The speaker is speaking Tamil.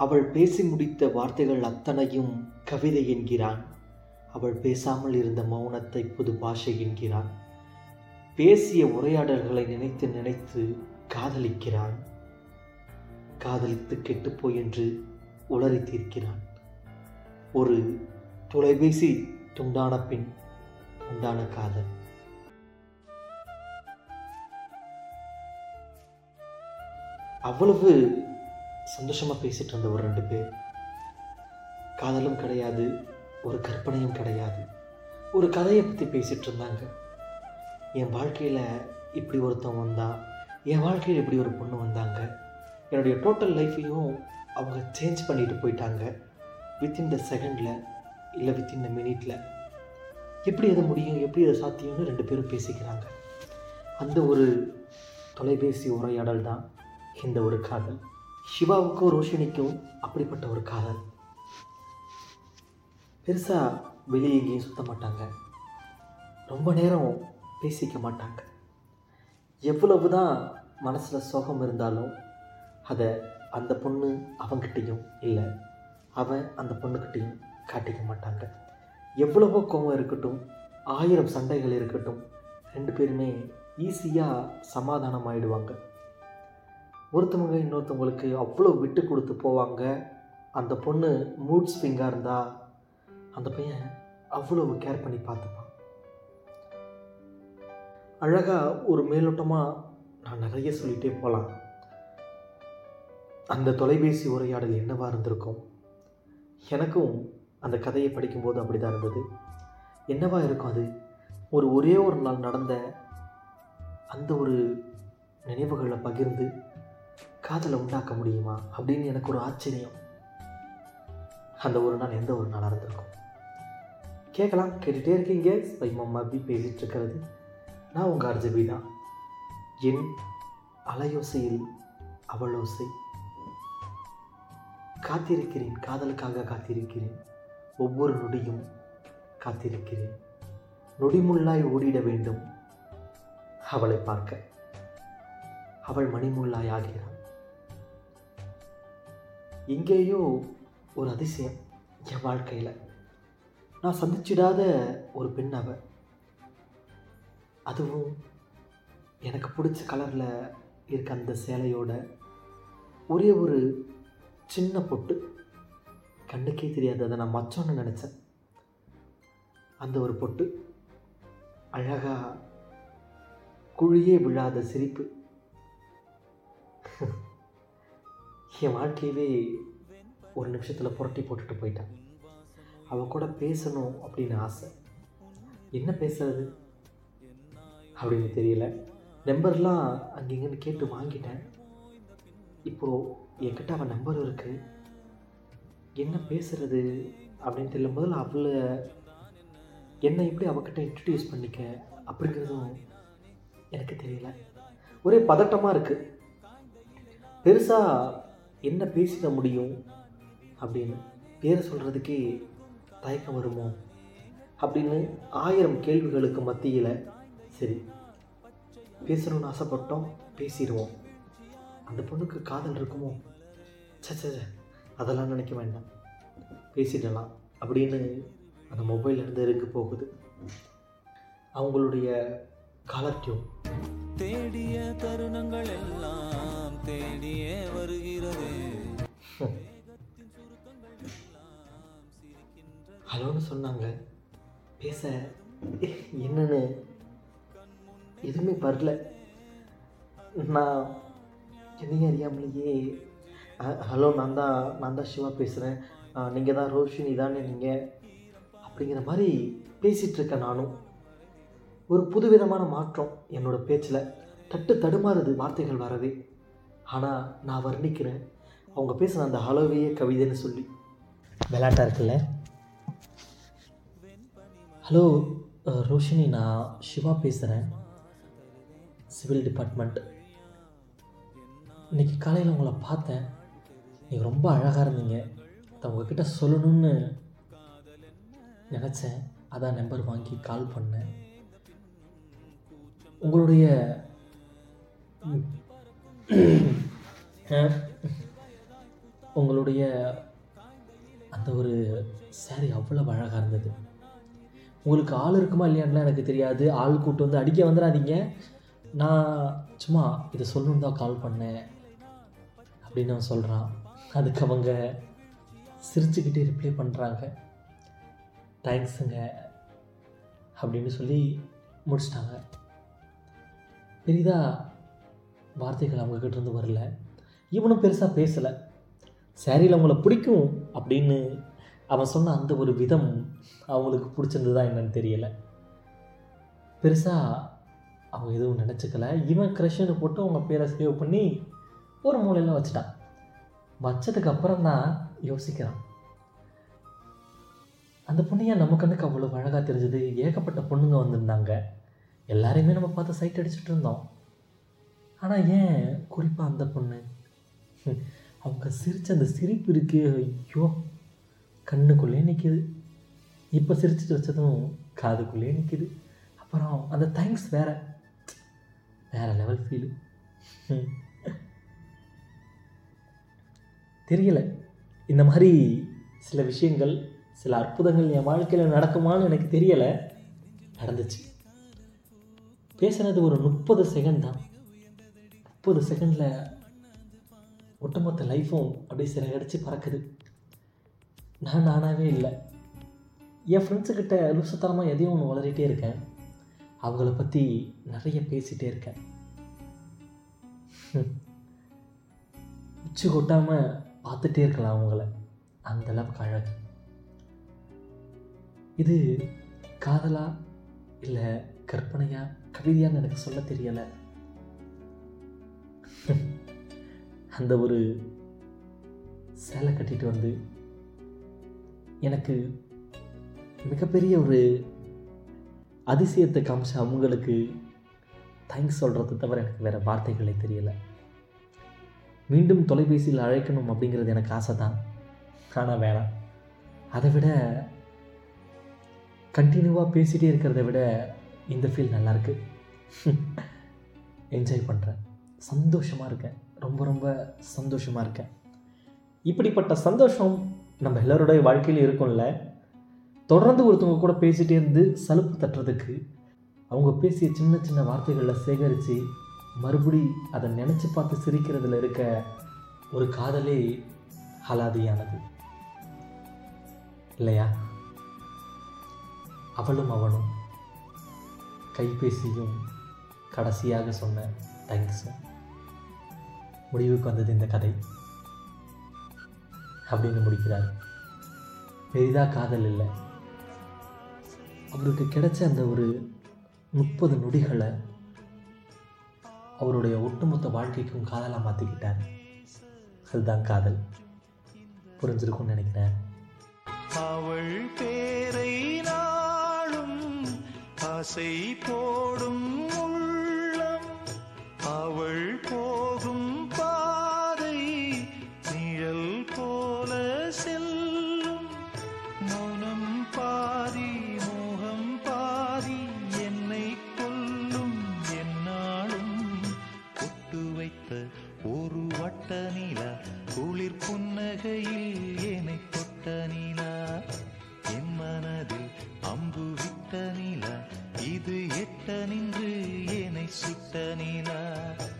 அவள் பேசி முடித்த வார்த்தைகள் அத்தனையும் கவிதை என்கிறான். அவள் பேசாமல் இருந்த மௌனத்தை புது பாஷை என்கிறான். பேசிய உரையாடல்களை நினைத்து நினைத்து காதலிக்கிறான். காதலித்து கெட்டுப்போய் என்று உளறி தீர்க்கிறான். ஒரு தொலைபேசி துண்டான பின் உண்டான காதல். அவ்வளவு சந்தோஷமாக பேசிட்டு இருந்த ஒரு ரெண்டு பேர். காதலும் கிடையாது ஒரு கற்பனையும் கிடையாது. ஒரு கதையை பற்றி பேசிகிட்டு இருந்தாங்க. என் வாழ்க்கையில் இப்படி ஒருத்தன் வந்தான் என் வாழ்க்கையில் இப்படி ஒரு பொண்ணு வந்தாங்க. என்னுடைய டோட்டல் லைஃப்பையும் அவங்க சேஞ்ச் பண்ணிட்டு போயிட்டாங்க. வித்தின் த செகண்டில் இல்லை வித்தின் த மினிட்ல எப்படி அதை முடியும் எப்படி அதை சாத்தியம்னு ரெண்டு பேரும் பேசிக்கிறாங்க. அந்த ஒரு தொலைபேசி உரையாடல் தான் இந்த ஒரு காதல். சிவாவுக்கும் ரோஷினிக்கும் அப்படிப்பட்ட ஒரு காதல். பெருசாக வெளியே எங்கேயும் சுத்த மாட்டாங்க. ரொம்ப நேரம் பேசிக்க மாட்டாங்க. எவ்வளவு தான் மனசில் சோகம் இருந்தாலும் அதை அந்த பொண்ணு அவங்கிட்டையும் இல்லை அவன் அந்த பொண்ணுக்கிட்டையும் காட்டிக்க மாட்டாங்க. எவ்வளவோ கோவம் இருக்கட்டும் ஆயிரம் சண்டைகள் இருக்கட்டும் ரெண்டு பேருமே ஈஸியாக சமாதானம் ஆயிடுவாங்க ஒருத்தவங்க இன்னொருத்தவங்களுக்கு அவ்வளோ விட்டு கொடுத்து போவாங்க. அந்த பொண்ணு மூட் ஸ்விங்காக இருந்தால் அந்த பையன் அவ்வளோ கேர் பண்ணி பார்த்துப்பான். அழகாக ஒரு மேலோட்டமாக நான் நிறைய சொல்லிகிட்டே போகலாம் அந்த தொலைபேசி உரையாடல் என்னவாக இருந்திருக்கும்? எனக்கும் அந்த கதையை படிக்கும்போது அப்படி தான் இருந்தது. என்னவாக இருக்கும் அது? ஒரு ஒரே ஒரு நாள் நடந்த அந்த ஒரு நினைவுகளை பகிர்ந்து காதலை உண்டாக்க முடியுமா அப்படின்னு எனக்கு ஒரு ஆச்சரியம். அந்த ஒரு நாள் எந்த ஒரு நாளாக இருந்திருக்கும்? கேட்கலாம் கேட்டுகிட்டே இருக்கீங்க. ஸ்பைமம் அப்படி பேசிகிட்டு இருக்கிறது. நான் உங்கள் அர்ஜபி தான். என் அலையோசையில் அவளோசை காத்திருக்கிறேன் காதலுக்காக காத்திருக்கிறேன். ஒவ்வொரு நொடியும் காத்திருக்கிறேன். நொடிமுள்ளாய் ஓடிட வேண்டும். அவளை பார்க்க. அவள் மணிமுள்ளாய் ஆகிறாள். இங்கேயோ ஒரு அதிசயம் என் வாழ்க்கையில். நான் சந்திச்சிடாத ஒரு பெண் அவ. அதுவும் எனக்கு பிடிச்ச கலரில் இருக்க அந்த சேலையோட ஒரே ஒரு சின்ன பொட்டு. கண்ணுக்கே தெரியாது அதை நான் மச்சோன்னு நினச்சேன். அந்த ஒரு பொட்டு அழகாக குழியே விழாத சிரிப்பு. என் வாழ்க்கையவே ஒரு நிமிஷத்தில் புரட்டி போட்டுட்டு போயிட்டான். அவள் கூட பேசணும் அப்படின்னு ஆசை. என்ன பேசுறது? அப்படின்னு தெரியல. நம்பர்லாம் அங்கெங்கன்னு கேட்டு வாங்கிட்டேன். இப்போது என்கிட்ட அவன் நம்பர் இருக்குது என்ன பேசுறது? அப்படின்னு தெரியல. முதல்ல அவளை என்னை எப்படி அவகிட்ட இன்ட்ரடியூஸ் பண்ணிக்க அப்படிங்கிறதும் எனக்கு தெரியல. ஒரே பதட்டமாக இருக்குது பெருசாக என்ன பேசிட முடியும் அப்படின்னு பேரை சொல்கிறதுக்கே தயக்கம் வருமோ அப்படின்னு ஆயிரம் கேள்விகளுக்கு மத்தியில் சரி பேசணும்னு ஆசைப்பட்டோம் பேசிடுவோம். அந்த பொண்ணுக்கு காதல் இருக்குமோ? சே அதெல்லாம் நினைக்க வேண்டாம். பேசிடலாம் அப்படின்னு அந்த மொபைல்லேருந்து இருக்கு போகுது. அவங்களுடைய காலர் டியூன் தேடிய தருணங்கள் எல்லாம் தேடியே வருகிறது. ஹலோன்னு சொன்னாங்க. பேச. என்னன்னு எதுவுமே வரல. நான் என்னையும் அறியாமலேயே. ஹலோ நான் தான் நான் தான் சிவா பேசுகிறேன் நீங்கள் தான் ரோஷினி தானே நீங்கள் அப்படிங்கிற மாதிரி பேசிகிட்ருக்கேன் நானும். ஒரு புதுவிதமான மாற்றம் என்னோட பேச்சில். தட்டு தடுமாறுது வார்த்தைகள் வரவே. ஆனால் நான் வர்ணிக்கிறேன். அவங்க பேசின அந்த ஹலோவையே கவிதைன்னு சொல்லி. விளையாட்டா இருக்குல்ல? ஹலோ ரோஷினி நான் சிவா பேசுகிறேன் சிவில் டிபார்ட்மெண்ட். இன்னைக்கு காலையில் உங்களை பார்த்தேன். நீங்கள் ரொம்ப அழகாக இருந்தீங்க. அதை உங்ககிட்ட சொல்லணும்னு நினச்சேன். அதான் நம்பர் வாங்கி கால் பண்ணேன். உங்களுடைய உங்களுடைய அந்த ஒரு சேரீ அவ்வளோ அழகாக இருந்தது. உங்களுக்கு ஆள் இருக்குமா இல்லையான்லாம் எனக்கு தெரியாது. ஆள் கூட்டு வந்து அடிக்க வந்துடாதீங்க நான் சும்மா இதை சொல்லணுன்னு தான் கால் பண்ணேன் அப்படின்னு அவன் சொல்கிறான் அதுக்கு அவங்க சிரிச்சுக்கிட்டே ரிப்ளை பண்ணுறாங்க தேங்க்ஸுங்க அப்படின்னு சொல்லி முடிச்சிட்டாங்க. பெரிதாக வார்த்தைகள் அவங்கக்கிட்ட இருந்து வரல. இவனும் பெருசாக பேசலை. சேரீயில் அவங்கள பிடிக்கும் அப்படின்னு அவன் சொன்ன அந்த ஒரு விதம் அவங்களுக்கு பிடிச்சிருந்ததா என்னன்னு தெரியலை. பெருசாக அவங்க எதுவும் நினச்சிக்கல. இவன் க்ரஷன்னு போட்டு அவங்க பேரை சேவ் பண்ணி ஒரு மூலையில் வச்சுட்டான். வச்சதுக்கு அப்புறம் தான் யோசிக்கிறான். அந்த பொண்ணு நம்ம கண்ணுக்கு அவ்வளோ அழகாக தெரிஞ்சது? ஏகப்பட்ட பொண்ணுங்க வந்திருந்தாங்க. எல்லாரையுமே நம்ம பார்த்து சைட் அடிச்சுட்டு இருந்தோம். ஆனால் ஏன் குறிப்பாக அந்த பொண்ணு? அவங்க சிரிச்ச அந்த சிரிப்பு இருக்கே ஐயோ கண்ணுக்குள்ளே நிற்கிது இப்போ சிரிச்சிட்டு வச்சதும் காதுக்குள்ளே நிற்கிது அப்புறம் அந்த தேங்க்ஸ் வேற. வேறு லெவல் ஃபீலு தெரியல. இந்த மாதிரி சில விஷயங்கள் சில அற்புதங்கள் என் வாழ்க்கையில் நடக்குமான்னு எனக்கு தெரியலை. நடந்துச்சு. பேசுனது ஒரு முப்பது செகண்ட் தான். முப்பது செகண்டில் ஒட்டுமொத்த லைஃப்பும் அப்படியே சிறகடிச்சு பறக்குது. நான் நானாகவே இல்லை. என் ஃப்ரெண்ட்ஸுக்கிட்ட லூசத்தனமாக எதையும் ஒன்று வளரிட்டே இருக்கேன். அவங்கள பற்றி நிறைய பேசிகிட்டே இருக்கேன். உச்சி கொட்டாமல் பார்த்துட்டே இருக்கலாம் அவங்கள. அந்த அளவுக்கு அழகு. இது காதலா இல்லை கற்பனையா கவிதையான்னு எனக்கு சொல்ல தெரியலை. அந்த ஒரு சேலை கட்டிட்டு வந்து எனக்கு மிகப்பெரிய ஒரு அதிசயத்தை காமிச்ச அவங்களுக்கு தேங்க்ஸ் சொல்கிறத தவிர எனக்கு வேறு வார்த்தைகளே தெரியலை. மீண்டும் தொலைபேசியில் அழைக்கணும் அப்படிங்கிறது எனக்கு ஆசை தான் ஆனால் வேணாம். அதை விட கண்டினியூவாக பேசிகிட்டே இருக்கிறத விட இந்த ஃபீல் நல்லாயிருக்கு என்ஜாய் பண்ணுறேன் சந்தோஷமாக இருக்கேன். ரொம்ப ரொம்ப சந்தோஷமாக இருக்கேன். இப்படிப்பட்ட சந்தோஷம் நம்ம எல்லோருடைய வாழ்க்கையில் இருக்கும்ல? தொடர்ந்து ஒருத்தவங்க கூட பேசிகிட்டே இருந்து சலுப்பு தட்டுறதுக்கு அவங்க பேசிய சின்ன சின்ன வார்த்தைகளில் சேகரித்து மறுபடி அதை நினச்சி பார்த்து சிரிக்கிறதுல இருக்க ஒரு காதலே அலாதியானது. இல்லையா? அவளும் அவனும் கைபேசியும் கடைசியாக சொன்ன தேங்க்ஸும் முடிவுக்கு வந்தது இந்த கதை. அப்படின்னு முடிக்கிறார். பெரிதாக காதல் இல்லை. அவருக்கு கிடைச்ச அந்த ஒரு முப்பது நொடிகளை அவருடைய ஒட்டுமொத்த வாழ்க்கைக்கும் காதலாக மாற்றிக்கிட்டார் அதுதான் காதல். புரிஞ்சிருக்கும்னு நினைக்கிறேன். அவள் பேரை நாளும் ஆசை போடும்